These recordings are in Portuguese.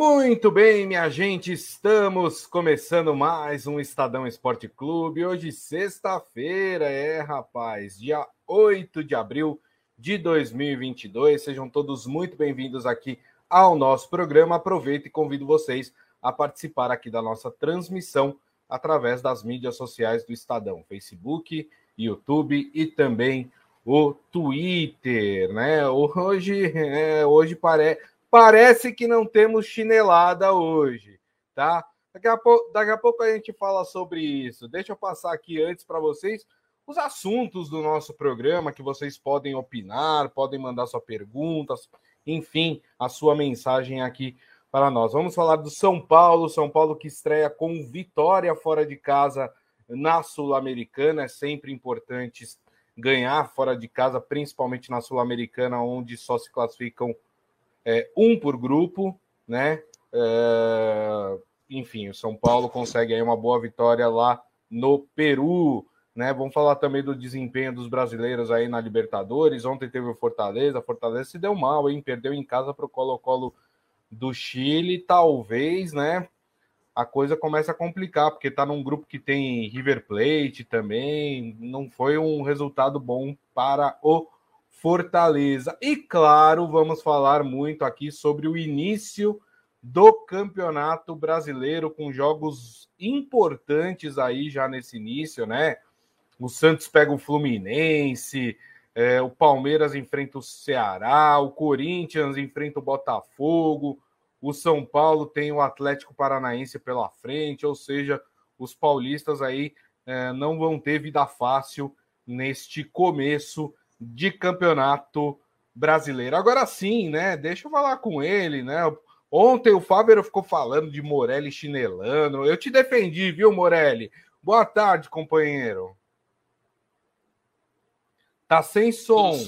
Muito bem, minha gente, estamos começando mais um Estadão Esporte Clube. Hoje, sexta-feira, é, rapaz, dia 8 de abril de 2022. Sejam todos muito bem-vindos aqui ao nosso programa. Aproveito e convido vocês a participar aqui da nossa transmissão através das mídias sociais do Estadão, Facebook, YouTube e também o Twitter, né? Hoje, é, hoje parece Parece que não temos chinelada hoje, tá? Daqui a, pouco, daqui a pouco a gente fala sobre isso. Deixa eu passar aqui antes para vocês os assuntos do nosso programa que vocês podem opinar, podem mandar suas perguntas, enfim, a sua mensagem aqui para nós. Vamos falar do São Paulo, São Paulo que estreia com vitória fora de casa na Sul-Americana. É sempre importante ganhar fora de casa, principalmente na Sul-Americana, onde só se classificam é, um por grupo, né? É, enfim, o São Paulo consegue aí uma boa vitória lá no Peru, né? Vamos falar também do desempenho dos brasileiros aí na Libertadores. Ontem teve o Fortaleza, Fortaleza se deu mal, hein? Perdeu em casa para o Colo-Colo do Chile, talvez, né? A coisa começa a complicar, porque tá num grupo que tem River Plate também. Não foi um resultado bom para o Fortaleza. E claro, vamos falar muito aqui sobre o início do Campeonato Brasileiro com jogos importantes aí já nesse início, né? O Santos pega o Fluminense, é, o Palmeiras enfrenta o Ceará, o Corinthians enfrenta o Botafogo, o São Paulo tem o Atlético Paranaense pela frente, ou seja, os paulistas aí é, não vão ter vida fácil neste começo de campeonato brasileiro. Agora sim, né? Deixa eu falar com ele, né? Ontem o Fábio ficou falando de Morelli chinelando. Eu te defendi, viu, Morelli? Boa tarde, companheiro. Tá sem som.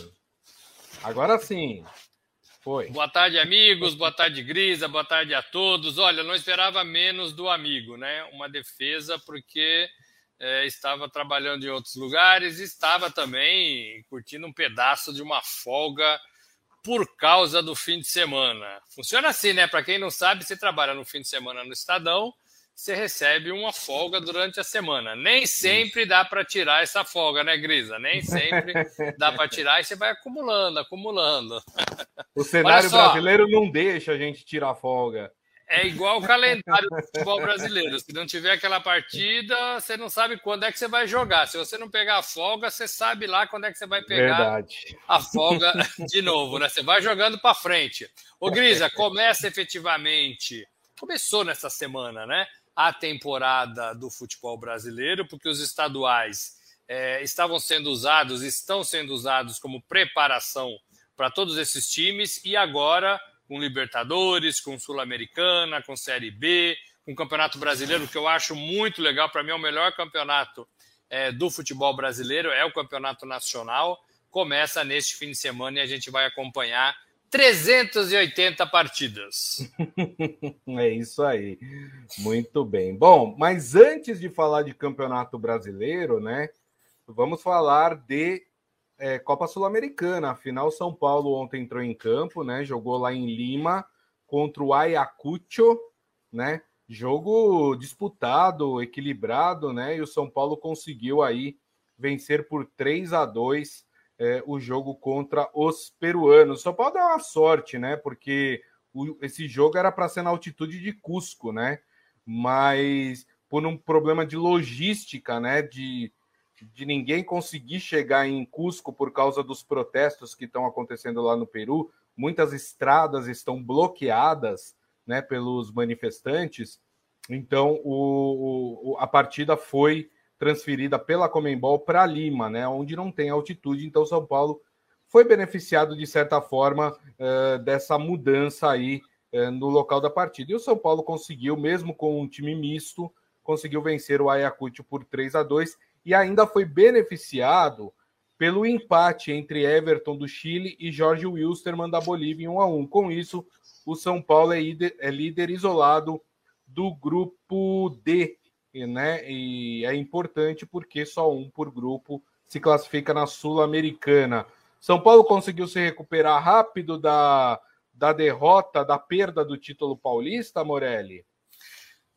Agora sim. Foi. Boa tarde, amigos. Boa tarde, Grisa. Boa tarde a todos. Olha, não esperava menos do amigo, né? Uma defesa, porque é, estava trabalhando em outros lugares, estava também curtindo um pedaço de uma folga por causa do fim de semana. Funciona assim, né? Para quem não sabe, você trabalha no fim de semana no Estadão, você recebe uma folga durante a semana. Nem sempre dá para tirar essa folga, né, Grisa? Nem sempre dá para tirar e você vai acumulando, acumulando. O cenário brasileiro não deixa a gente tirar folga. É igual o calendário do futebol brasileiro. Se não tiver aquela partida, você não sabe quando é que você vai jogar. Se você não pegar a folga, você sabe lá quando é que você vai pegar Verdade. a folga de novo, né? Você vai jogando para frente. O Grisa, começa efetivamente. Começou nessa semana, né? A temporada do futebol brasileiro, porque os estaduais é, estavam sendo usados, estão sendo usados como preparação para todos esses times, e agora com Libertadores, com Sul-Americana, com Série B, com Campeonato Brasileiro, que eu acho muito legal. Para mim, é o melhor campeonato é, do futebol brasileiro, é o Campeonato Nacional. Começa neste fim de semana e a gente vai acompanhar 380 partidas. é isso aí. Muito bem. Bom, mas antes de falar de Campeonato Brasileiro, né? Vamos falar de é, Copa Sul-Americana. Afinal, São Paulo ontem entrou em campo, né? Jogou lá em Lima contra o Ayacucho, né? Jogo disputado, equilibrado, né? E o São Paulo conseguiu aí vencer por 3 a 2 é, o jogo contra os peruanos. São Paulo deu uma sorte, né? Porque o, esse jogo era para ser na altitude de Cusco, né? Mas por um problema de logística, né? De de ninguém conseguir chegar em Cusco por causa dos protestos que estão acontecendo lá no Peru. Muitas estradas estão bloqueadas né, pelos manifestantes. Então, o, o, a partida foi transferida pela Comembol para Lima, né, onde não tem altitude. Então, São Paulo foi beneficiado, de certa forma, uh, dessa mudança aí uh, no local da partida. E o São Paulo conseguiu, mesmo com um time misto, conseguiu vencer o Ayacucho por 3 a 2 e ainda foi beneficiado pelo empate entre Everton do Chile e Jorge Wilstermann da Bolívia em 1 a 1. Com isso, o São Paulo é líder, é líder isolado do grupo D, né? E é importante porque só um por grupo se classifica na Sul-Americana. São Paulo conseguiu se recuperar rápido da, da derrota, da perda do título paulista, Morelli?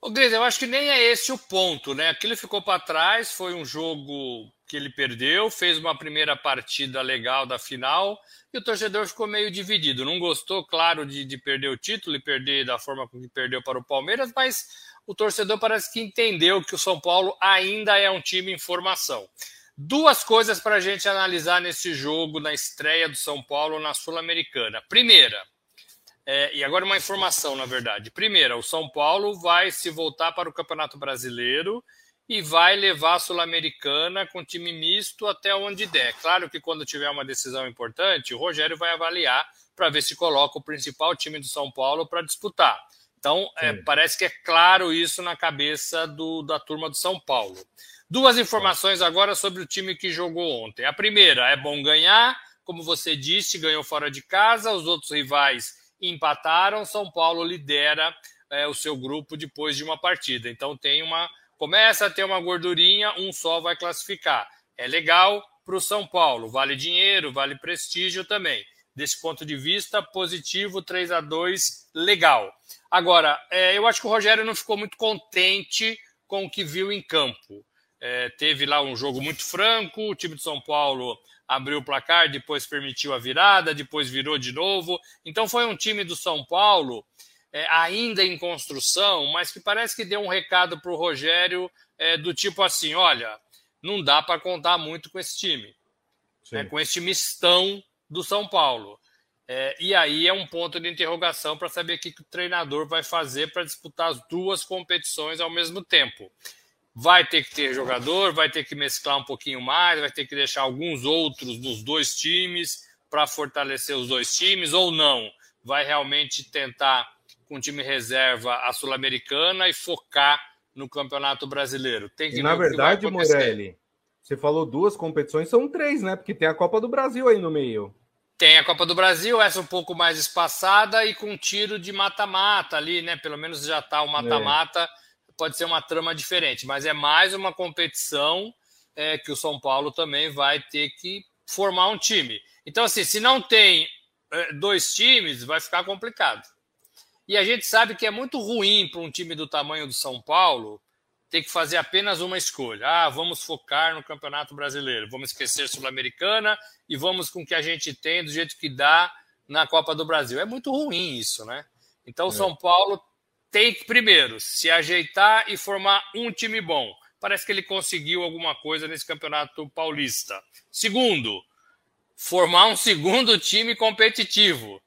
Ô, Gris, eu acho que nem é esse o ponto, né? Aquilo ficou para trás, foi um jogo que ele perdeu, fez uma primeira partida legal da final e o torcedor ficou meio dividido. Não gostou, claro, de, de perder o título e perder da forma como perdeu para o Palmeiras, mas o torcedor parece que entendeu que o São Paulo ainda é um time em formação. Duas coisas para a gente analisar nesse jogo, na estreia do São Paulo na Sul-Americana. Primeira, é, e agora uma informação, na verdade. Primeira, o São Paulo vai se voltar para o Campeonato Brasileiro e vai levar a Sul-Americana com time misto até onde der. Claro que quando tiver uma decisão importante, o Rogério vai avaliar para ver se coloca o principal time do São Paulo para disputar. Então, é, parece que é claro isso na cabeça do, da turma do São Paulo. Duas informações agora sobre o time que jogou ontem. A primeira é bom ganhar, como você disse, ganhou fora de casa, os outros rivais empataram. São Paulo lidera é, o seu grupo depois de uma partida. Então tem uma começa a ter uma gordurinha, um só vai classificar. É legal para o São Paulo, vale dinheiro, vale prestígio também. Desse ponto de vista, positivo, 3 a 2 legal. Agora, é, eu acho que o Rogério não ficou muito contente com o que viu em campo. É, teve lá um jogo muito franco, o time de São Paulo abriu o placar, depois permitiu a virada, depois virou de novo. Então foi um time do São Paulo é, ainda em construção, mas que parece que deu um recado para o Rogério é, do tipo assim: olha, não dá para contar muito com esse time, né, com esse mistão do São Paulo. É, e aí é um ponto de interrogação para saber o que, que o treinador vai fazer para disputar as duas competições ao mesmo tempo. Vai ter que ter jogador, vai ter que mesclar um pouquinho mais, vai ter que deixar alguns outros nos dois times para fortalecer os dois times, ou não? Vai realmente tentar com time reserva a Sul-Americana e focar no Campeonato Brasileiro. Tem que e, na verdade, Morelli, você falou duas competições, são três, né? Porque tem a Copa do Brasil aí no meio. Tem a Copa do Brasil, essa um pouco mais espaçada e com tiro de mata-mata ali, né? Pelo menos já tá o mata-mata, é. Pode ser uma trama diferente, mas é mais uma competição é, que o São Paulo também vai ter que formar um time. Então, assim, se não tem é, dois times, vai ficar complicado. E a gente sabe que é muito ruim para um time do tamanho do São Paulo ter que fazer apenas uma escolha. Ah, vamos focar no Campeonato Brasileiro, vamos esquecer Sul-Americana e vamos com o que a gente tem do jeito que dá na Copa do Brasil. É muito ruim isso, né? Então o é. São Paulo tem que, primeiro, se ajeitar e formar um time bom. Parece que ele conseguiu alguma coisa nesse Campeonato Paulista. Segundo, formar um segundo time competitivo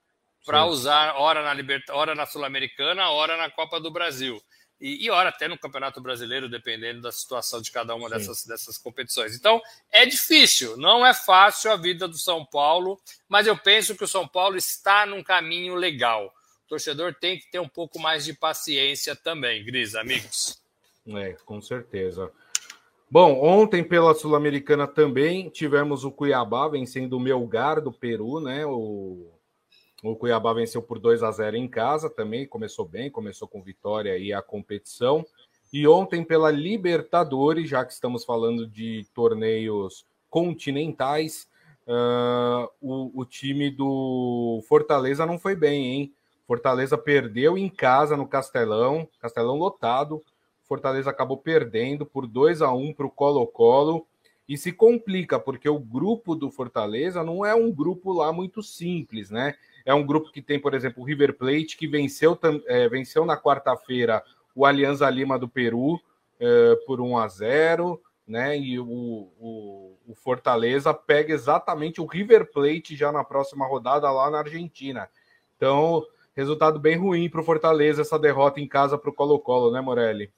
para usar hora na Liberta, hora na Sul-Americana, hora na Copa do Brasil. E, e hora até no Campeonato Brasileiro, dependendo da situação de cada uma dessas, dessas competições. Então, é difícil, não é fácil a vida do São Paulo, mas eu penso que o São Paulo está num caminho legal. Torcedor tem que ter um pouco mais de paciência também, Gris, amigos. É, com certeza. Bom, ontem pela Sul-Americana também tivemos o Cuiabá vencendo o Melgar do Peru, né? O o Cuiabá venceu por 2 a 0 em casa também, começou bem, começou com vitória e a competição. E ontem pela Libertadores, já que estamos falando de torneios continentais, uh, o, o time do Fortaleza não foi bem, hein? Fortaleza perdeu em casa no Castelão, Castelão lotado. Fortaleza acabou perdendo por 2 a 1 para o Colo-Colo e se complica, porque o grupo do Fortaleza não é um grupo lá muito simples, né? É um grupo que tem, por exemplo, o River Plate, que venceu, é, venceu na quarta-feira o Alianza Lima do Peru é, por 1 a 0 né? E o, o, o, Fortaleza pega exatamente o River Plate já na próxima rodada lá na Argentina. Então, resultado bem ruim para o Fortaleza essa derrota em casa para o Colo-Colo, né, Morelli?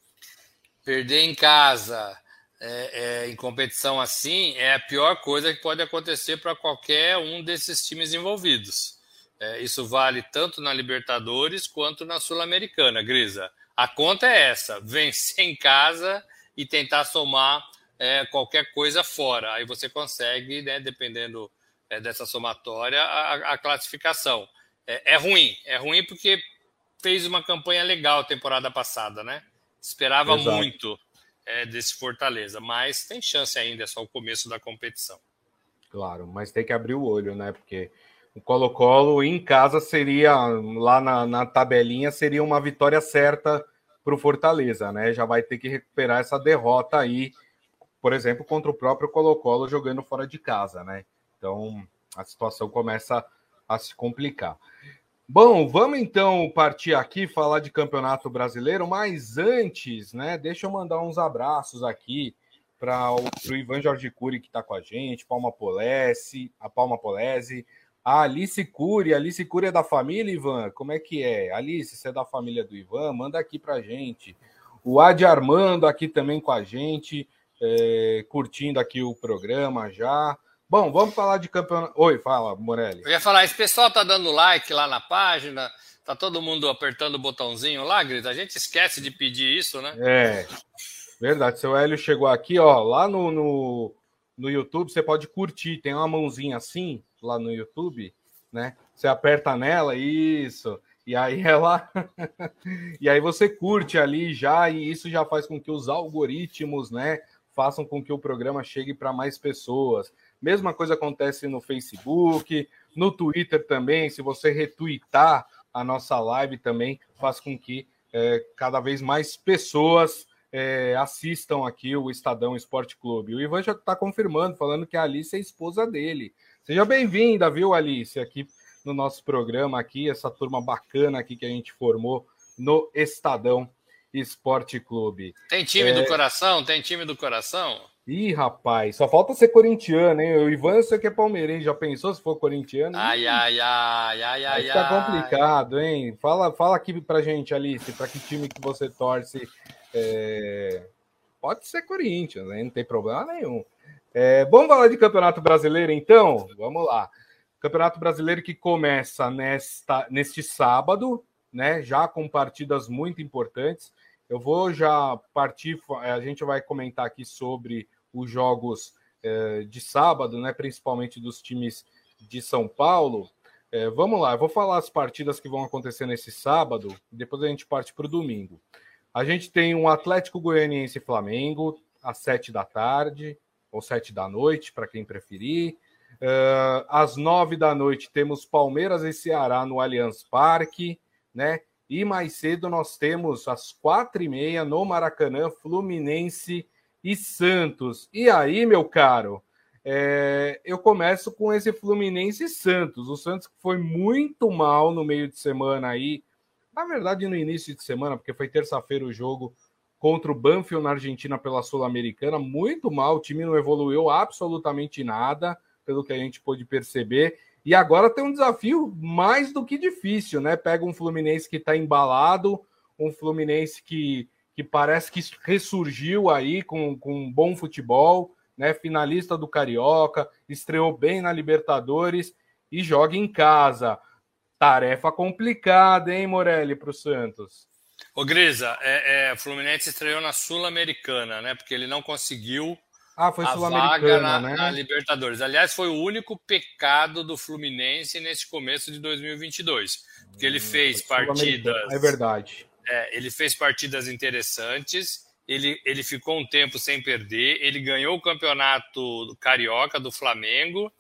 Perder em casa é, é, em competição assim é a pior coisa que pode acontecer para qualquer um desses times envolvidos. É, isso vale tanto na Libertadores quanto na Sul-Americana, Grisa. A conta é essa: vencer em casa e tentar somar é, qualquer coisa fora. Aí você consegue, né, dependendo é, dessa somatória, a, a classificação. É, é, ruim, é ruim porque fez uma campanha legal temporada passada, né? Esperava Exato. muito é, desse Fortaleza, mas tem chance ainda, é só o começo da competição. Claro, mas tem que abrir o olho, né? Porque O Colo-Colo em casa seria, lá na, na tabelinha, seria uma vitória certa para o Fortaleza, né? Já vai ter que recuperar essa derrota aí, por exemplo, contra o próprio Colo-Colo jogando fora de casa, né? Então a situação começa a se complicar. Bom, vamos então partir aqui falar de Campeonato Brasileiro, mas antes, né? Deixa eu mandar uns abraços aqui para o Ivan Jorge Cury que está com a gente, Palma Polese, a Palma Polese, a Alice Cury, a Alice Cury é da família, Ivan? Como é que é? Alice, você é da família do Ivan? Manda aqui pra gente. O Adi Armando aqui também com a gente, é, curtindo aqui o programa já. Bom, vamos falar de campeonato. Oi, fala, Morelli. Eu ia falar, esse pessoal tá dando like lá na página, tá todo mundo apertando o botãozinho lá, Grita. A gente esquece de pedir isso, né? É, verdade. Seu Hélio chegou aqui, ó, lá no, no, no YouTube, você pode curtir, tem uma mãozinha assim, lá no YouTube, né? Você aperta nela, isso. E aí ela. e aí você curte ali já, e isso já faz com que os algoritmos, né? Façam com que o programa chegue para mais pessoas. Mesma coisa acontece no Facebook, no Twitter também. Se você retweetar a nossa live também, faz com que é, cada vez mais pessoas é, assistam aqui o Estadão Esporte Clube. O Ivan já está confirmando, falando que a Alice é esposa dele. Seja bem-vinda, viu, Alice, aqui no nosso programa, aqui, essa turma bacana aqui que a gente formou no Estadão Esporte Clube. Tem time é... do coração? Tem time do coração? Ih, rapaz, só falta ser corintiano, hein? O Ivan, eu sei que é palmeirense, já pensou se for corintiano? Ai, ai, ai, ai, ai, ai. complicado, hein? Fala, fala aqui pra gente, Alice, pra que time que você torce. É... Pode ser Corinthians, né? Não tem problema nenhum. É, vamos falar de Campeonato Brasileiro, então? Vamos lá. Campeonato Brasileiro que começa nesta, neste sábado, né? Já com partidas muito importantes. Eu vou já partir, a gente vai comentar aqui sobre os jogos é, de sábado, né? Principalmente dos times de São Paulo. É, vamos lá, eu vou falar as partidas que vão acontecer nesse sábado, depois a gente parte para o domingo. A gente tem um Atlético Goianiense Flamengo, às sete da tarde ou sete da noite, para quem preferir. Uh, às nove da noite temos Palmeiras e Ceará no Allianz Parque, né? E mais cedo nós temos às quatro e meia no Maracanã, Fluminense e Santos. E aí, meu caro, é, eu começo com esse Fluminense e Santos. O Santos foi muito mal no meio de semana aí. Na verdade, no início de semana, porque foi terça-feira o jogo contra o Banfield na Argentina pela Sul-Americana, muito mal, o time não evoluiu absolutamente nada, pelo que a gente pôde perceber. E agora tem um desafio mais do que difícil, né? Pega um Fluminense que está embalado, um Fluminense que, que parece que ressurgiu aí com, com um bom futebol, né? Finalista do Carioca, estreou bem na Libertadores e joga em casa. Tarefa complicada, hein, Morelli, para o Santos. Ô, Grisa, é, é, Fluminense estreou na Sul-Americana, né? Porque ele não conseguiu ah, foi a vaga na, né? na Libertadores. Aliás, foi o único pecado do Fluminense nesse começo de 2022. Porque ele fez partidas. É verdade. É, ele fez partidas interessantes. Ele, ele ficou um tempo sem perder. Ele ganhou o campeonato carioca do Flamengo.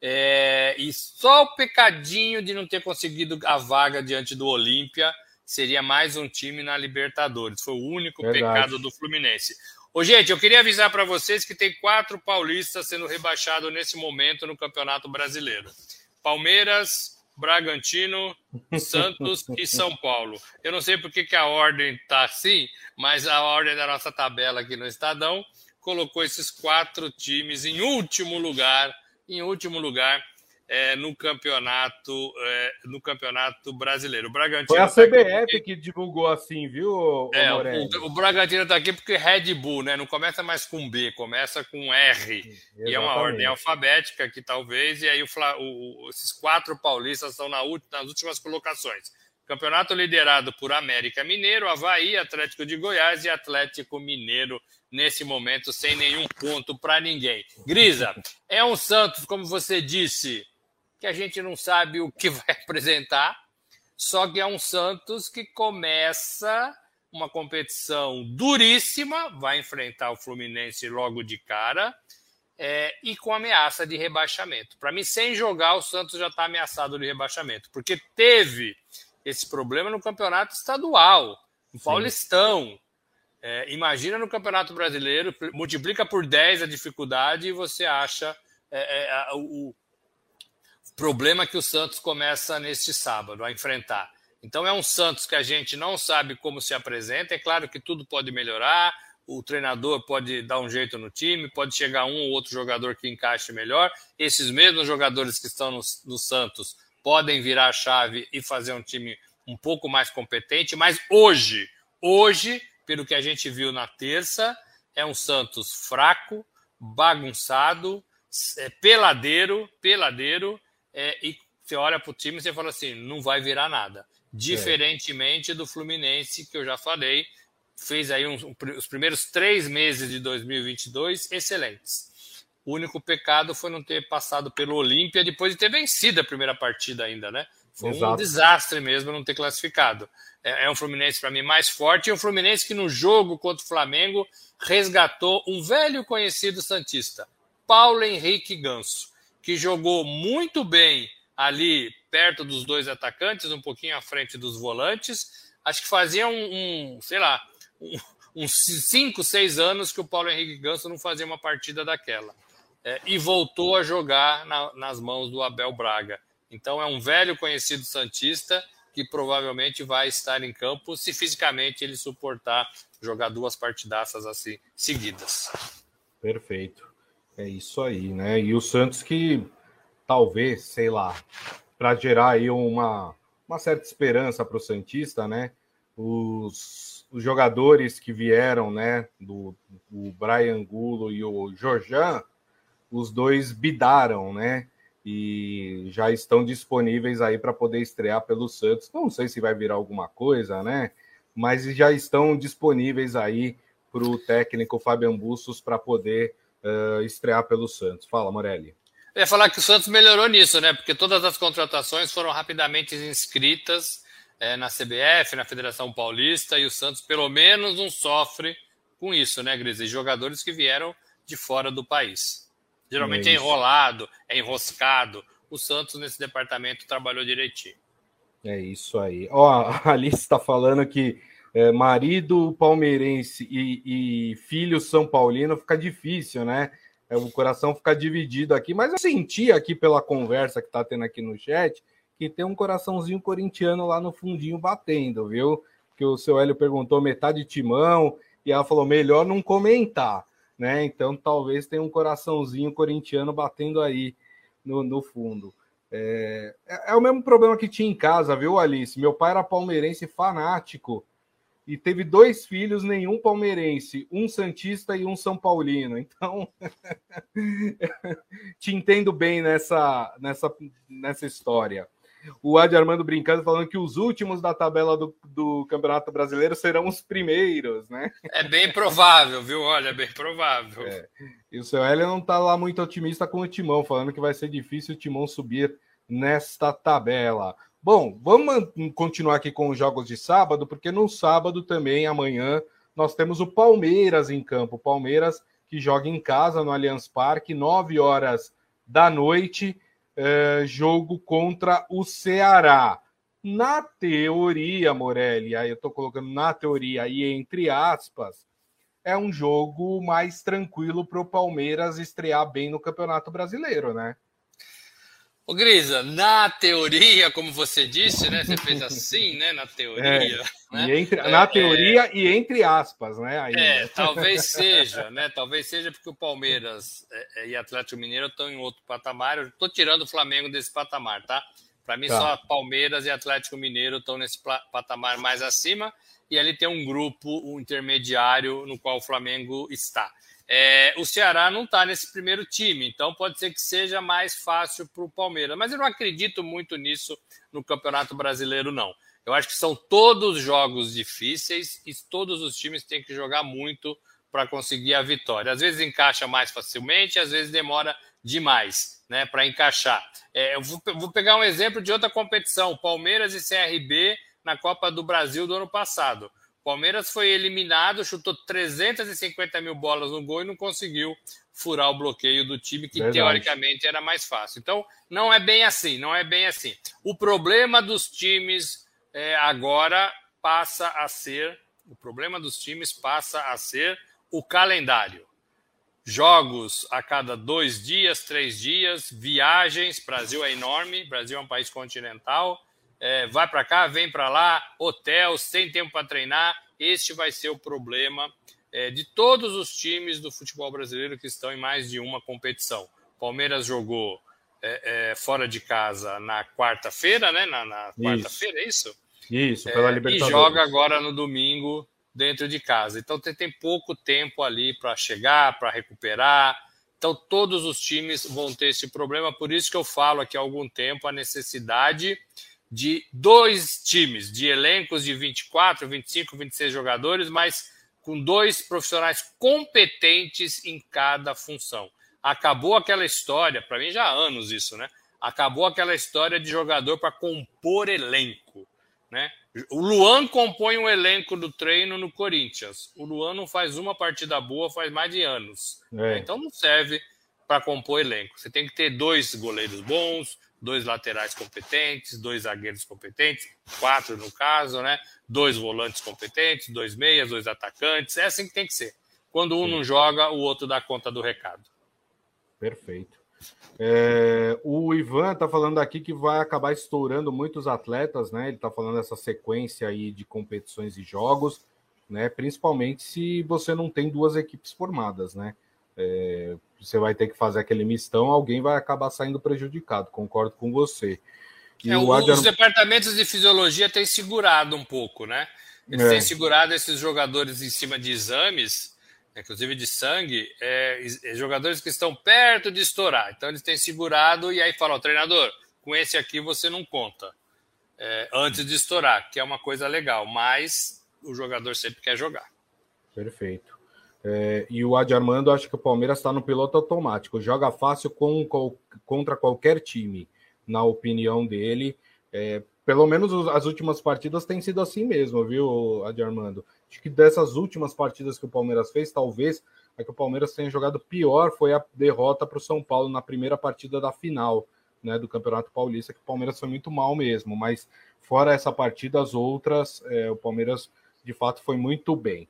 É, e só o pecadinho de não ter conseguido a vaga diante do Olímpia seria mais um time na Libertadores. Foi o único Verdade. pecado do Fluminense. Ô, gente, eu queria avisar para vocês que tem quatro paulistas sendo rebaixados nesse momento no Campeonato Brasileiro: Palmeiras, Bragantino, Santos e São Paulo. Eu não sei por que, que a ordem está assim, mas a ordem da nossa tabela aqui no Estadão colocou esses quatro times em último lugar, em último lugar é, no campeonato é, no campeonato brasileiro. O Bragantino Foi a CBF tá que divulgou assim, viu, é, o, o, Bragantino está aqui porque Red Bull, né? Não começa mais com B, começa com R. Exatamente. E é uma ordem alfabética que talvez, e aí o, o, esses quatro paulistas estão na, nas últimas colocações. Campeonato liderado por América Mineiro, Havaí, Atlético de Goiás e Atlético Mineiro nesse momento, sem nenhum ponto para ninguém. Grisa, é um Santos, como você disse, que a gente não sabe o que vai apresentar, só que é um Santos que começa uma competição duríssima, vai enfrentar o Fluminense logo de cara, é, e com ameaça de rebaixamento. Para mim, sem jogar, o Santos já está ameaçado de rebaixamento, porque teve esse problema no campeonato estadual, no Sim. Paulistão. É, imagina no Campeonato Brasileiro, multiplica por 10 a dificuldade e você acha é, é, o problema que o Santos começa neste sábado a enfrentar. Então é um Santos que a gente não sabe como se apresenta. É claro que tudo pode melhorar, o treinador pode dar um jeito no time, pode chegar um ou outro jogador que encaixe melhor. Esses mesmos jogadores que estão no, no Santos podem virar a chave e fazer um time um pouco mais competente, mas hoje, hoje, pelo que a gente viu na terça, é um Santos fraco, bagunçado, é, peladeiro, peladeiro, é, e você olha para o time e você fala assim, não vai virar nada. Diferentemente do Fluminense, que eu já falei, fez aí um, os primeiros três meses de 2022 excelentes. O único pecado foi não ter passado pelo Olímpia depois de ter vencido a primeira partida ainda, né? Foi Exato. um desastre mesmo não ter classificado. É, é um Fluminense para mim mais forte e um Fluminense que no jogo contra o Flamengo resgatou um velho conhecido santista, Paulo Henrique Ganso, que jogou muito bem ali perto dos dois atacantes, um pouquinho à frente dos volantes. Acho que fazia um, um sei lá, uns 5, 6 anos que o Paulo Henrique Ganso não fazia uma partida daquela. É, e voltou a jogar na, nas mãos do Abel Braga. Então é um velho conhecido Santista que provavelmente vai estar em campo se fisicamente ele suportar jogar duas partidaças assim seguidas. Perfeito. É isso aí, né? E o Santos que talvez, sei lá, para gerar aí uma, uma certa esperança para o Santista, né? Os os jogadores que vieram, né, do o Brian Gulo e o Jorjan, os dois bidaram, né, e já estão disponíveis aí para poder estrear pelo Santos. Não sei se vai virar alguma coisa, né, mas já estão disponíveis aí para o técnico Fabian Bustos para poder uh, estrear pelo Santos. Fala, Morelli. Eu ia falar que o Santos melhorou nisso, né? Porque todas as contratações foram rapidamente inscritas é, na CBF, na Federação Paulista, e o Santos pelo menos não sofre com isso, né, Gris? E jogadores que vieram de fora do país. Geralmente é, é enrolado, é enroscado. O Santos, nesse departamento, trabalhou direitinho. É isso aí. Ó, a Alice está falando que é, marido palmeirense e, e, filho São Paulino fica difícil, né? É, o coração fica dividido aqui, mas eu senti aqui pela conversa que está tendo aqui no chat que tem um coraçãozinho corintiano lá no fundinho batendo, viu? Que o seu Hélio perguntou metade timão e ela falou melhor não comentar, né? Então talvez tenha um coraçãozinho corintiano batendo aí no, no fundo. É, é, é, o mesmo problema que tinha em casa, viu, Alice? Meu pai era palmeirense fanático e teve dois filhos, nenhum palmeirense, um santista e um são paulino. Então, te entendo bem nessa, nessa, nessa história. O Adi Armando brincando, falando que os últimos da tabela do, do Campeonato Brasileiro serão os primeiros, né? É bem provável, viu? Olha, é bem provável. É. E o seu Hélio não está lá muito otimista com o Timão, falando que vai ser difícil o Timão subir nesta tabela. Bom, vamos continuar aqui com os jogos de sábado, porque no sábado também, amanhã, nós temos o Palmeiras em campo. Palmeiras que joga em casa no Allianz Parque, 9 horas da noite é, jogo contra o Ceará. Na teoria, Morelli, aí eu estou colocando na teoria e entre aspas, é um jogo mais tranquilo para o Palmeiras estrear bem no Campeonato Brasileiro, né? Ô, Grisa, na teoria, como você disse, né? Você fez assim, né? Na teoria. É, né? entre, é, na teoria é, e entre aspas, né? Ainda. É, talvez seja, né? Talvez seja porque o Palmeiras é, é, e Atlético Mineiro estão em outro patamar. Eu estou tirando o Flamengo desse patamar, tá? Para mim, tá. só Palmeiras e Atlético Mineiro estão nesse patamar mais acima. E ali tem um grupo um intermediário no qual o Flamengo está. É, o Ceará não está nesse primeiro time, então pode ser que seja mais fácil para o Palmeiras. Mas eu não acredito muito nisso no Campeonato Brasileiro, não. Eu acho que são todos jogos difíceis e todos os times têm que jogar muito para conseguir a vitória. Às vezes encaixa mais facilmente, às vezes demora demais né, para encaixar. É, eu vou, vou pegar um exemplo de outra competição: Palmeiras e CRB na Copa do Brasil do ano passado. Palmeiras foi eliminado, chutou 350 mil bolas no gol e não conseguiu furar o bloqueio do time, que Verdade. teoricamente era mais fácil. Então, não é bem assim, não é bem assim. O problema dos times é, agora passa a ser, o problema dos times passa a ser o calendário. Jogos a cada dois dias, três dias, viagens. Brasil é enorme, Brasil é um país continental é, vai para cá, vem para lá, hotel, sem tempo para treinar. Este vai ser o problema é, de todos os times do futebol brasileiro que estão em mais de uma competição. Palmeiras jogou é, é fora de casa na quarta-feira, né? Na, na quarta-feira, é isso? Isso, pela é, Libertadores. E joga agora no domingo dentro de casa. Então tem, tem pouco tempo ali para chegar, para recuperar. Então todos os times vão ter esse problema. Por isso que eu falo aqui há algum tempo a necessidade de dois times, de elencos de 24, 25, 26 jogadores, mas com dois profissionais competentes em cada função. Acabou aquela história, para mim já há anos isso, né? Acabou aquela história de jogador para compor elenco, né? O Luan compõe um elenco do treino no Corinthians. O Luan não faz uma partida boa faz mais de anos. É. Então não serve para compor elenco. Você tem que ter dois goleiros bons, dois laterais competentes, dois zagueiros competentes, quatro no caso, né? Dois volantes competentes, dois meias, dois atacantes. É assim que tem que ser. Quando um Sim. não joga, o outro dá conta do recado. Perfeito. É, o Ivan está falando aqui que vai acabar estourando muitos atletas, né? Ele está falando dessa sequência aí de competições e jogos, né? Principalmente se você não tem duas equipes formadas, né? É, você vai ter que fazer aquele mistão, alguém vai acabar saindo prejudicado, concordo com você. É, os departamentos de fisiologia têm segurado um pouco, né? Eles é. têm segurado esses jogadores em cima de exames, inclusive de sangue, é, é, jogadores que estão perto de estourar. Então eles têm segurado e aí falam, treinador, com esse aqui você não conta é, antes de estourar, que é uma coisa legal, mas o jogador sempre quer jogar. Perfeito. É, e o Adi Armando acha que o Palmeiras está no piloto automático, joga fácil com, com, contra qualquer time, na opinião dele. É, pelo menos as últimas partidas têm sido assim mesmo, viu, Adi Armando? Acho que dessas últimas partidas que o Palmeiras fez, talvez a que o Palmeiras tenha jogado pior foi a derrota para o São Paulo na primeira partida da final né, do Campeonato Paulista, que o Palmeiras foi muito mal mesmo, mas fora essa partida, as outras, é, o Palmeiras de fato foi muito bem.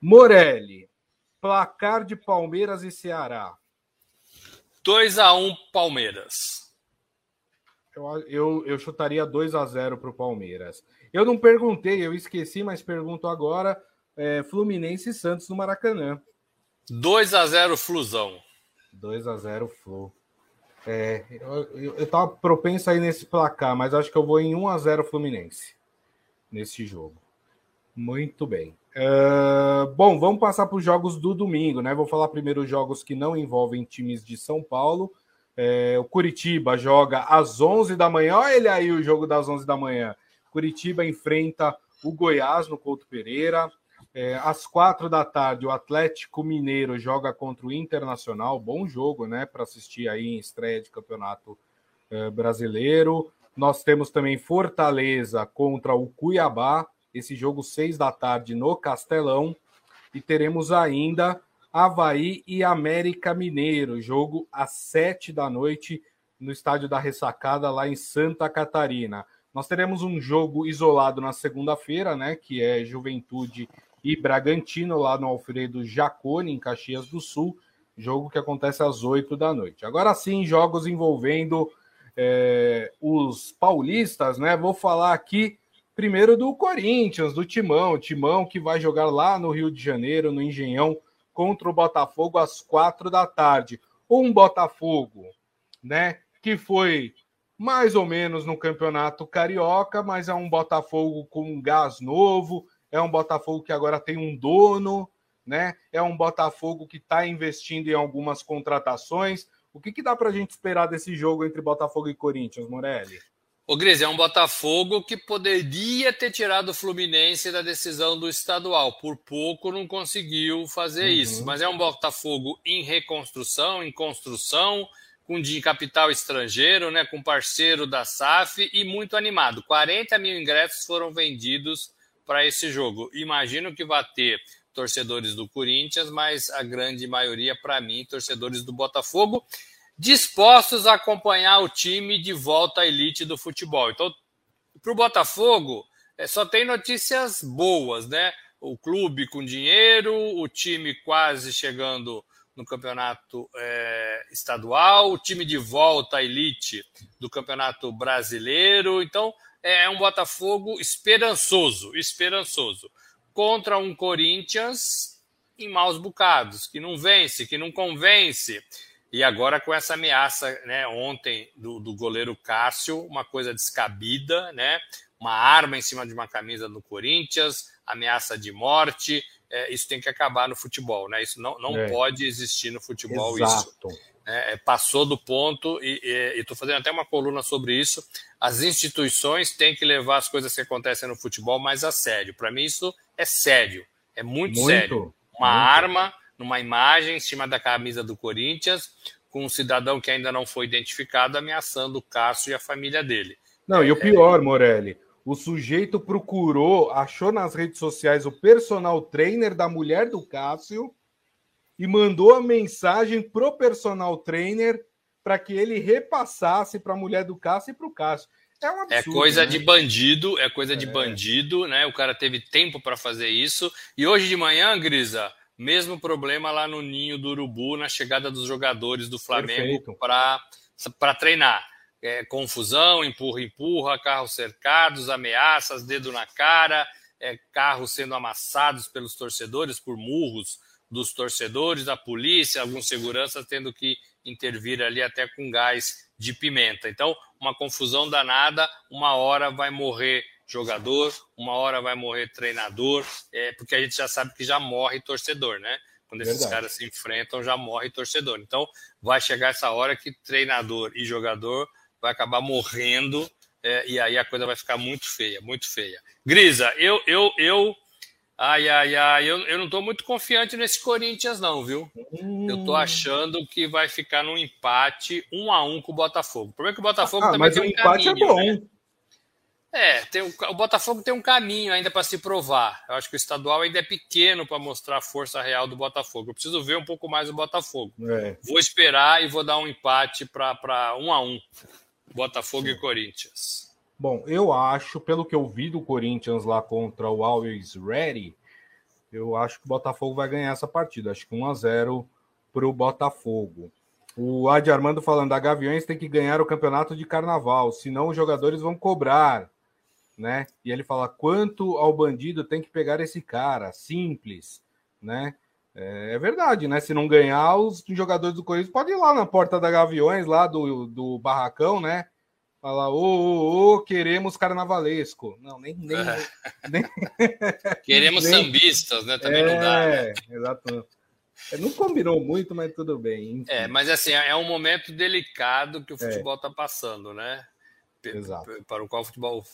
Morelli, Placar de Palmeiras e Ceará. 2 a 1 Palmeiras. Eu, eu, eu chutaria 2 a 0 para o Palmeiras. Eu não perguntei, eu esqueci, mas pergunto agora. É, Fluminense e Santos no Maracanã. 2 a 0 Flusão. 2 a 0 Flu. É, eu, eu, eu tava propenso aí nesse placar, mas acho que eu vou em 1 a 0 Fluminense nesse jogo. Muito bem. Uh, bom, vamos passar para os jogos do domingo, né? Vou falar primeiro os jogos que não envolvem times de São Paulo. É, o Curitiba joga às 11 da manhã. Olha ele aí, o jogo das 11 da manhã. Curitiba enfrenta o Goiás no Couto Pereira. É, às quatro da tarde, o Atlético Mineiro joga contra o Internacional. Bom jogo, né? Para assistir aí em estreia de campeonato é, brasileiro. Nós temos também Fortaleza contra o Cuiabá esse jogo seis da tarde no Castelão. E teremos ainda Havaí e América Mineiro, jogo às sete da noite no estádio da Ressacada, lá em Santa Catarina. Nós teremos um jogo isolado na segunda-feira, né? Que é Juventude e Bragantino, lá no Alfredo Jacone, em Caxias do Sul. Jogo que acontece às oito da noite. Agora sim, jogos envolvendo é, os paulistas, né? Vou falar aqui Primeiro do Corinthians, do Timão. Timão que vai jogar lá no Rio de Janeiro, no Engenhão, contra o Botafogo às quatro da tarde. Um Botafogo, né? Que foi mais ou menos no Campeonato Carioca, mas é um Botafogo com gás novo, é um Botafogo que agora tem um dono, né? É um Botafogo que está investindo em algumas contratações. O que, que dá para a gente esperar desse jogo entre Botafogo e Corinthians, Morelli? O Gris, é um Botafogo que poderia ter tirado o Fluminense da decisão do estadual. Por pouco não conseguiu fazer uhum. isso. Mas é um Botafogo em reconstrução, em construção, com de capital estrangeiro, né, com parceiro da SAF e muito animado. 40 mil ingressos foram vendidos para esse jogo. Imagino que vai ter torcedores do Corinthians, mas a grande maioria, para mim, torcedores do Botafogo, dispostos a acompanhar o time de volta à elite do futebol. Então, para o Botafogo, é, só tem notícias boas, né? O clube com dinheiro, o time quase chegando no campeonato é, estadual, o time de volta à elite do campeonato brasileiro. Então, é um Botafogo esperançoso, esperançoso, contra um Corinthians em maus bocados, que não vence, que não convence. E agora com essa ameaça, né, ontem do, do goleiro Cássio, uma coisa descabida, né, uma arma em cima de uma camisa do Corinthians, ameaça de morte, é, isso tem que acabar no futebol, né? Isso não, não é. pode existir no futebol. Exato. Isso é, é, passou do ponto e estou fazendo até uma coluna sobre isso. As instituições têm que levar as coisas que acontecem no futebol mais a sério. Para mim, isso é sério, é muito, muito sério. Uma muito. arma numa imagem em cima da camisa do Corinthians, com um cidadão que ainda não foi identificado ameaçando o Cássio e a família dele. Não, e o pior, Morelli, o sujeito procurou, achou nas redes sociais o personal trainer da mulher do Cássio e mandou a mensagem pro personal trainer para que ele repassasse para a mulher do Cássio e para o Cássio. É, um é absurdo, é coisa né? de bandido, é coisa é. de bandido, né? O cara teve tempo para fazer isso. E hoje de manhã, Grisa, mesmo problema lá no ninho do Urubu, na chegada dos jogadores do Flamengo para treinar. É, confusão, empurra, empurra, carros cercados, ameaças, dedo na cara, é, carros sendo amassados pelos torcedores por murros dos torcedores, a polícia, alguns seguranças tendo que intervir ali até com gás de pimenta. Então, uma confusão danada, uma hora vai morrer jogador, uma hora vai morrer treinador, é, porque a gente já sabe que já morre torcedor, né? Quando esses Verdade. caras se enfrentam, já morre torcedor. Então, vai chegar essa hora que treinador e jogador vai acabar morrendo, é, e aí a coisa vai ficar muito feia, muito feia. Grisa, eu, eu, eu Ai, ai, ai, eu, eu não estou muito confiante nesse Corinthians, não, viu? Hum. Eu estou achando que vai ficar num empate um a um com o Botafogo. O problema é que o Botafogo ah, também tem um empate é caminho, é bom. Né? É, tem, o, Botafogo tem um caminho ainda para se provar. Eu acho que o estadual ainda é pequeno para mostrar a força real do Botafogo. Eu preciso ver um pouco mais o Botafogo. É. Vou esperar e vou dar um empate para um a um. Botafogo Sim. e Corinthians. Bom, eu acho, pelo que eu vi do Corinthians lá contra o Always Ready, eu acho que o Botafogo vai ganhar essa partida. Acho que 1 a 0 para o Botafogo. O Adi Armando falando, a Gaviões tem que ganhar o campeonato de carnaval, senão os jogadores vão cobrar, né? E ele fala, quanto ao bandido tem que pegar esse cara, simples, né? É, é verdade, né? Se não ganhar, os jogadores do Corinthians podem ir lá na porta da Gaviões, lá do, do barracão, né? Falar, ô, ô, ô, queremos carnavalesco. Não, nem. nem, é. nem queremos nem, sambistas, né? Também é, não dá. Né? Exato. É, não combinou muito, mas tudo bem. Enfim. É, mas assim, é um momento delicado que o futebol está é. passando, né? Exato. Para o qual o futebol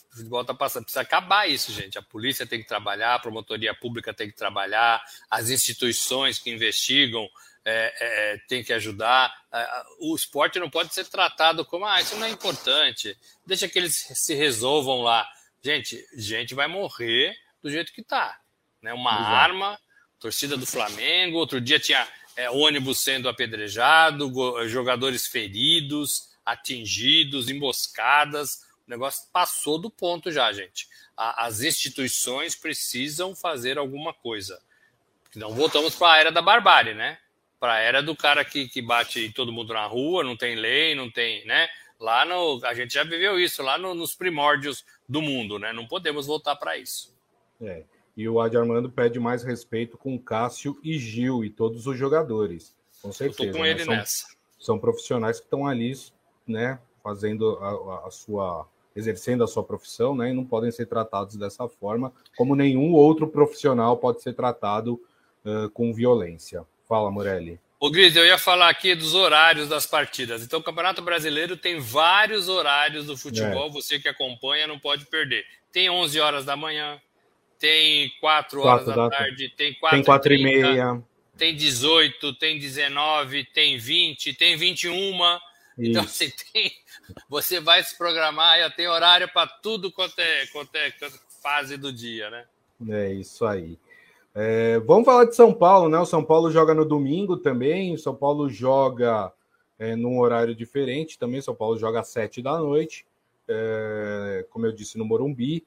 está passando. Precisa acabar isso, gente. A polícia tem que trabalhar, a promotoria pública tem que trabalhar, as instituições que investigam é, é, tem que ajudar. O esporte não pode ser tratado como, ah, isso não é importante, deixa que eles se resolvam lá. Gente, gente vai morrer do jeito que está. Né? Uma Exato. arma, torcida do Flamengo, outro dia tinha é, ônibus sendo apedrejado, jogadores feridos, atingidos, emboscadas. O negócio passou do ponto já, gente. as instituições precisam fazer alguma coisa. Não voltamos para a era da barbárie, né? para a era do cara que, que bate todo mundo na rua, não tem lei, não tem, né? Lá no, a gente já viveu isso lá no, nos primórdios do mundo, né? Não podemos voltar para isso. É. E o Adi Armando pede mais respeito com Cássio e Gil e todos os jogadores. Com certeza. Eu tô com né? ele são, nessa. São profissionais que estão ali, né? Fazendo a, a sua exercendo a sua profissão, né? E não podem ser tratados dessa forma, como nenhum outro profissional pode ser tratado uh, com violência. Fala, Morelli. Ô, Gris, eu ia falar aqui dos horários das partidas. Então, o Campeonato Brasileiro tem vários horários do futebol. É. Você que acompanha não pode perder. Tem 11 horas da manhã, tem 4 horas 4 da, da tarde, tem 4, tem 4 e meia. Tem 18, tem 19, tem 20, tem 21. Então, Isso. Então, assim, tem, você vai se programar, já tem horário para tudo quanto é, quanto é fase do dia, né? É isso aí. É, vamos falar de São Paulo, né? O São Paulo joga no domingo também. O São Paulo joga é, num horário diferente também. São Paulo joga às sete da noite, é, como eu disse, no Morumbi.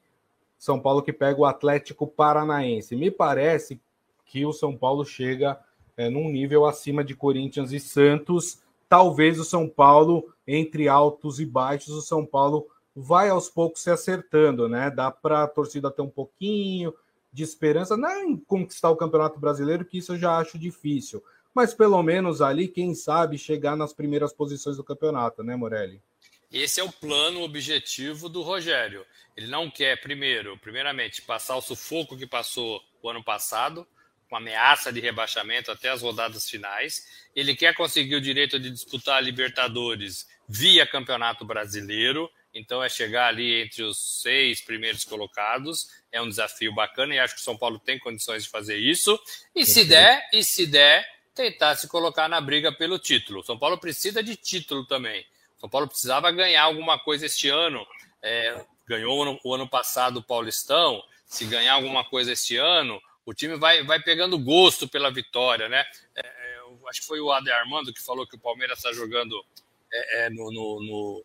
São Paulo que pega o Atlético Paranaense. Me parece que o São Paulo chega é, num nível acima de Corinthians e Santos. Talvez o São Paulo, entre altos e baixos, o São Paulo vai aos poucos se acertando, né? Dá para a torcida ter um pouquinho de esperança, não em conquistar o Campeonato Brasileiro, que isso eu já acho difícil, mas pelo menos ali, quem sabe, chegar nas primeiras posições do campeonato, né, Morelli? Esse é o plano objetivo do Rogério. Ele não quer, primeiro, primeiramente, passar o sufoco que passou o ano passado, com ameaça de rebaixamento até as rodadas finais. Ele quer conseguir o direito de disputar a Libertadores via Campeonato Brasileiro. Então é chegar ali entre os seis primeiros colocados. É um desafio bacana e acho que o São Paulo tem condições de fazer isso. E se der, e se der, tentar se colocar na briga pelo título. O São Paulo precisa de título também. O São Paulo precisava ganhar alguma coisa este ano. É, ganhou no, o ano passado o Paulistão. Se ganhar alguma coisa este ano, o time vai, vai pegando gosto pela vitória, né? É, é acho que foi o Ade Armando que falou que o Palmeiras está jogando é, é, no, no,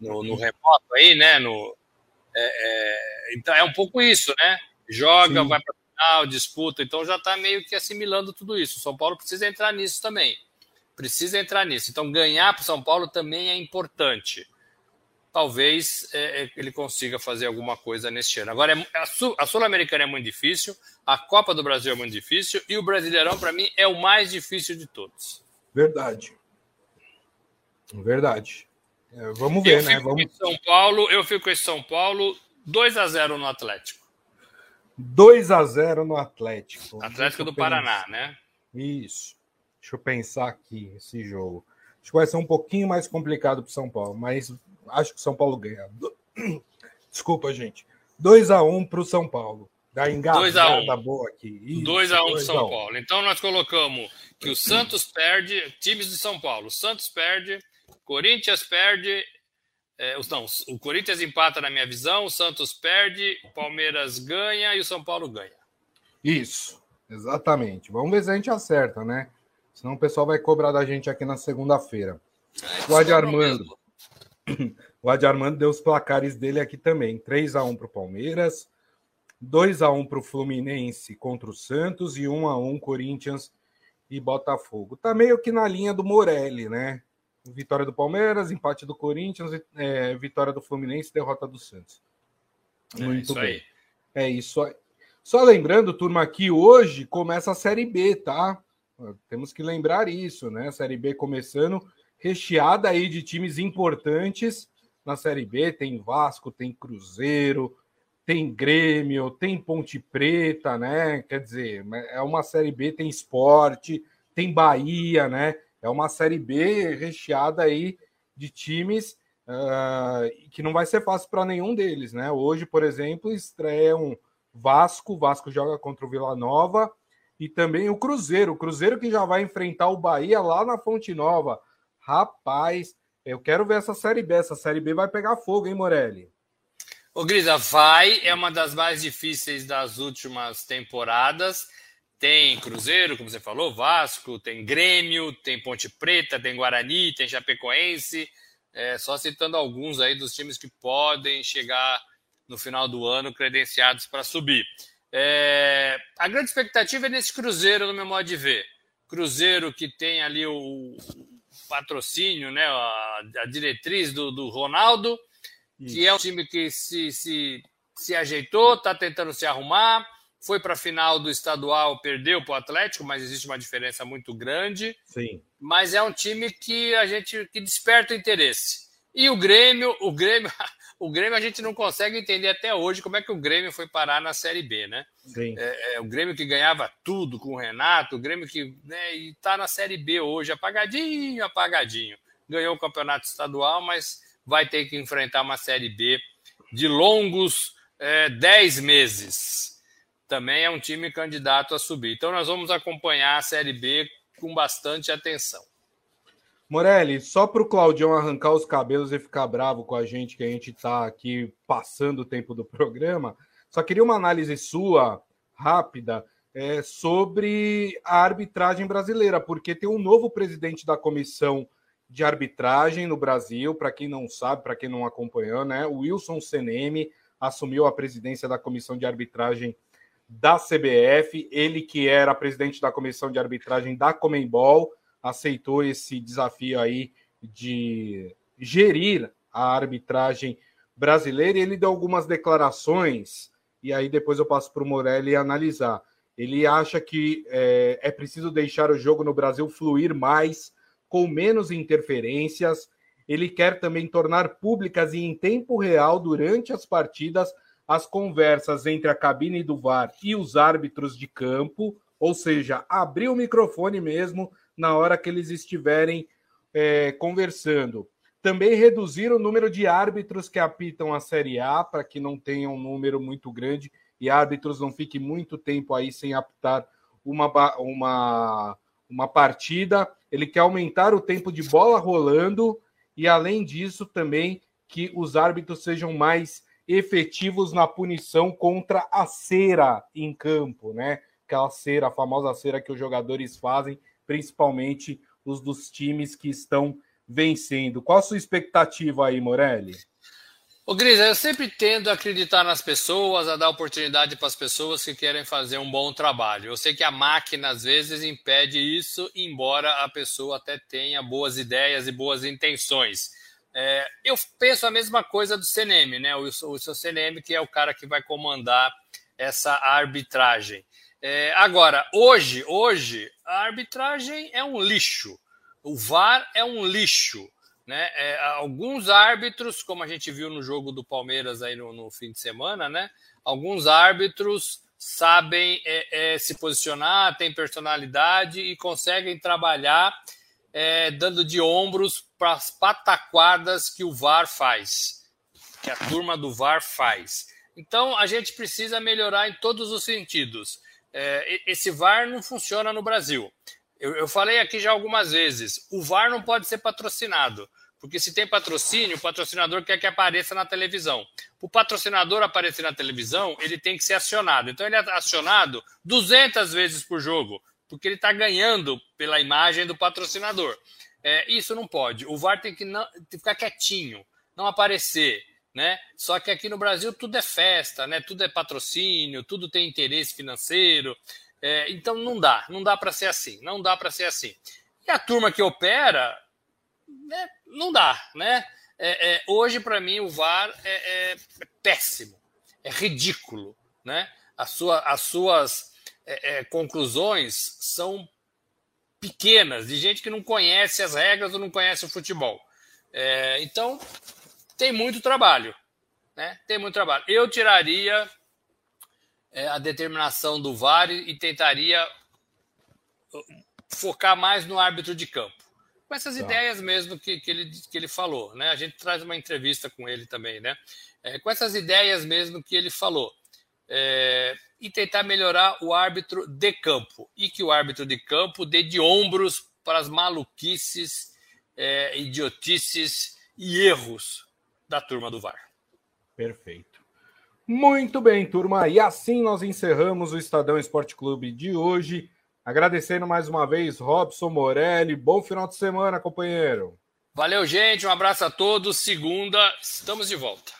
no no, remoto aí, né? No, é, é, então é um pouco isso, né? Joga, Sim. vai para final, disputa, então já está meio que assimilando tudo isso. O São Paulo precisa entrar nisso também. Precisa entrar nisso. Então, ganhar para o São Paulo também é importante. Talvez é, é ele consiga fazer alguma coisa neste ano. Agora, é, a Sul-Americana é muito difícil, a Copa do Brasil é muito difícil e o Brasileirão, para mim, é o mais difícil de todos. Verdade. Verdade. É, vamos ver, eu né? Vamos... São Paulo, eu fico em São Paulo 2 a 0 no Atlético. 2 a 0 no Atlético. Atlético do Paraná, né? Isso. Deixa eu pensar aqui esse jogo. Acho que vai ser um pouquinho mais complicado para São Paulo, mas acho que São Paulo ganha. Desculpa, gente. 2 a 1 para o São Paulo. Da engasgada boa aqui. 2 a 1 para São Paulo. Então nós colocamos que o Santos perde, times de São Paulo. O Santos perde, Corinthians perde. É, não, o Corinthians empata na minha visão, o Santos perde, o Palmeiras ganha e o São Paulo ganha. Isso, exatamente. Vamos ver se a gente acerta, né? Senão o pessoal vai cobrar da gente aqui na segunda-feira. É, o Adi Armando. O Adi Armando deu os placares dele aqui também. 3 a 1 para o Palmeiras, 2 a 1 para o Fluminense contra o Santos e 1 a 1 Corinthians e Botafogo. Tá meio que na linha do Morelli, né? Vitória do Palmeiras, empate do Corinthians, é, vitória do Fluminense, derrota do Santos. É Muito é bem. Aí. É isso aí. Só lembrando, turma, que hoje começa a Série B, tá? Temos que lembrar isso, né? A Série B começando, recheada aí de times importantes na Série B. Tem Vasco, tem Cruzeiro, tem Grêmio, tem Ponte Preta, né? Quer dizer, é uma Série B, tem esporte, tem Bahia, né? é uma Série B recheada aí de times uh, que não vai ser fácil para nenhum deles, né? Hoje, por exemplo, estreia um Vasco, Vasco joga contra o Vila Nova e também o Cruzeiro, o Cruzeiro que já vai enfrentar o Bahia lá na Fonte Nova. Rapaz, eu quero ver essa Série B, essa Série B vai pegar fogo, hein, Morelli? O Grisa, vai, é uma das mais difíceis das últimas temporadas. Tem Cruzeiro, como você falou, Vasco, tem Grêmio, tem Ponte Preta, tem Guarani, tem Chapecoense. É, só citando alguns aí dos times que podem chegar no final do ano credenciados para subir. É, a grande expectativa é nesse Cruzeiro, no meu modo de ver. Cruzeiro que tem ali o patrocínio, né, a, a diretriz do, do Ronaldo, Isso. que é um time que se, se, se ajeitou, está tentando se arrumar, foi para a final do estadual, perdeu para o Atlético, mas existe uma diferença muito grande. Sim. Mas é um time que a gente que desperta o interesse. E o Grêmio, o Grêmio, o Grêmio a gente não consegue entender até hoje como é que o Grêmio foi parar na Série B, né? É, é, o Grêmio que ganhava tudo com o Renato, o Grêmio que né, está na Série B hoje, apagadinho, apagadinho. Ganhou o campeonato estadual, mas vai ter que enfrentar uma Série B de longos é, 10 meses também é um time candidato a subir. Então nós vamos acompanhar a Série B com bastante atenção. Morelli, só para o Claudião arrancar os cabelos e ficar bravo com a gente, que a gente está aqui passando o tempo do programa, Só queria uma análise sua, rápida, é, sobre a arbitragem brasileira, porque tem um novo presidente da comissão de arbitragem no Brasil, para quem não sabe, para quem não acompanhou, né? O Wilson Seneme assumiu a presidência da comissão de arbitragem da CBF, ele que era presidente da comissão de arbitragem da Comembol, aceitou esse desafio aí de gerir a arbitragem brasileira ele deu algumas declarações, e aí depois eu passo para o Morelli analisar. Ele acha que é, é preciso deixar o jogo no Brasil fluir mais, com menos interferências. Ele quer também tornar públicas e em tempo real, durante as partidas, as conversas entre a cabine do VAR e os árbitros de campo, ou seja, abrir o microfone mesmo na hora que eles estiverem é, conversando. Também reduzir o número de árbitros que apitam a Série A, para que não tenha um número muito grande e árbitros não fiquem muito tempo aí sem apitar uma, uma, uma partida. Ele quer aumentar o tempo de bola rolando e, além disso, também que os árbitros sejam mais efetivos na punição contra a cera em campo, né? Aquela cera, a famosa cera que os jogadores fazem, principalmente os dos times que estão vencendo. Qual a sua expectativa aí, Morelli? Ô, Gris, eu sempre tendo a acreditar nas pessoas, a dar oportunidade para as pessoas que querem fazer um bom trabalho. Eu sei que a máquina, às vezes, impede isso, embora a pessoa até tenha boas ideias e boas intenções. É, eu penso a mesma coisa do CNM, né? O, o seu CNM, que é o cara que vai comandar essa arbitragem. É, agora, hoje, hoje, a arbitragem é um lixo. O VAR é um lixo. Né? É, alguns árbitros, como a gente viu no jogo do Palmeiras aí no, no fim de semana, né? Alguns árbitros sabem é, é, se posicionar, têm personalidade e conseguem trabalhar é, dando de ombros para as pataquadas que o VAR faz, que a turma do VAR faz. Então a gente precisa melhorar em todos os sentidos. É, esse VAR não funciona no Brasil. Eu, eu falei aqui já algumas vezes: o VAR não pode ser patrocinado. Porque se tem patrocínio, o patrocinador quer que apareça na televisão. O patrocinador aparecer na televisão, ele tem que ser acionado. Então ele é acionado 200 vezes por jogo, porque ele está ganhando pela imagem do patrocinador. É, isso não pode. O VAR tem que, não, tem que ficar quietinho, não aparecer. Né? Só que aqui no Brasil tudo é festa, né? tudo é patrocínio, tudo tem interesse financeiro. É, então não dá, não dá para ser assim, não dá para ser assim. E a turma que opera, né, não dá, né? É, é, hoje para mim o VAR é, é, péssimo, é ridículo, né? As, sua, as suas é, é, conclusões são pequenas de gente que não conhece as regras ou não conhece o futebol. então tem muito trabalho, né? Tem muito trabalho. Eu tiraria é, a determinação do VAR e tentaria uh, focar mais no árbitro de campo. Com essas tá. ideias mesmo que, que, ele, que ele falou, né? A gente traz uma entrevista com ele também, né? É, com essas ideias mesmo que ele falou. É, e tentar melhorar o árbitro de campo. E que o árbitro de campo dê de ombros para as maluquices, é, idiotices e erros da turma do VAR. Perfeito. Muito bem, turma. E assim nós encerramos o Estadão Esporte Clube de hoje. Agradecendo mais uma vez Robson Morelli. Bom final de semana, companheiro. Valeu, gente. Um abraço a todos. Segunda, estamos de volta.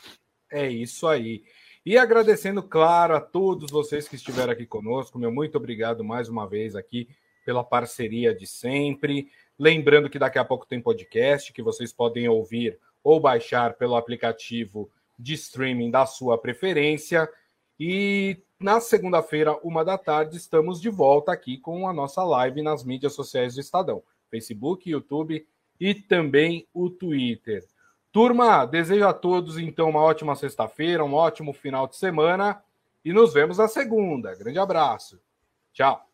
É isso aí. E agradecendo, claro, a todos vocês que estiveram aqui conosco. Meu muito obrigado mais uma vez aqui pela parceria de sempre. Lembrando que daqui a pouco tem podcast que vocês podem ouvir ou baixar pelo aplicativo de streaming da sua preferência. E na segunda-feira, uma da tarde, estamos de volta aqui com a nossa live nas mídias sociais do Estadão: Facebook, YouTube e também o Twitter. Turma, desejo a todos então uma ótima sexta-feira, um ótimo final de semana e nos vemos na segunda. Grande abraço. Tchau.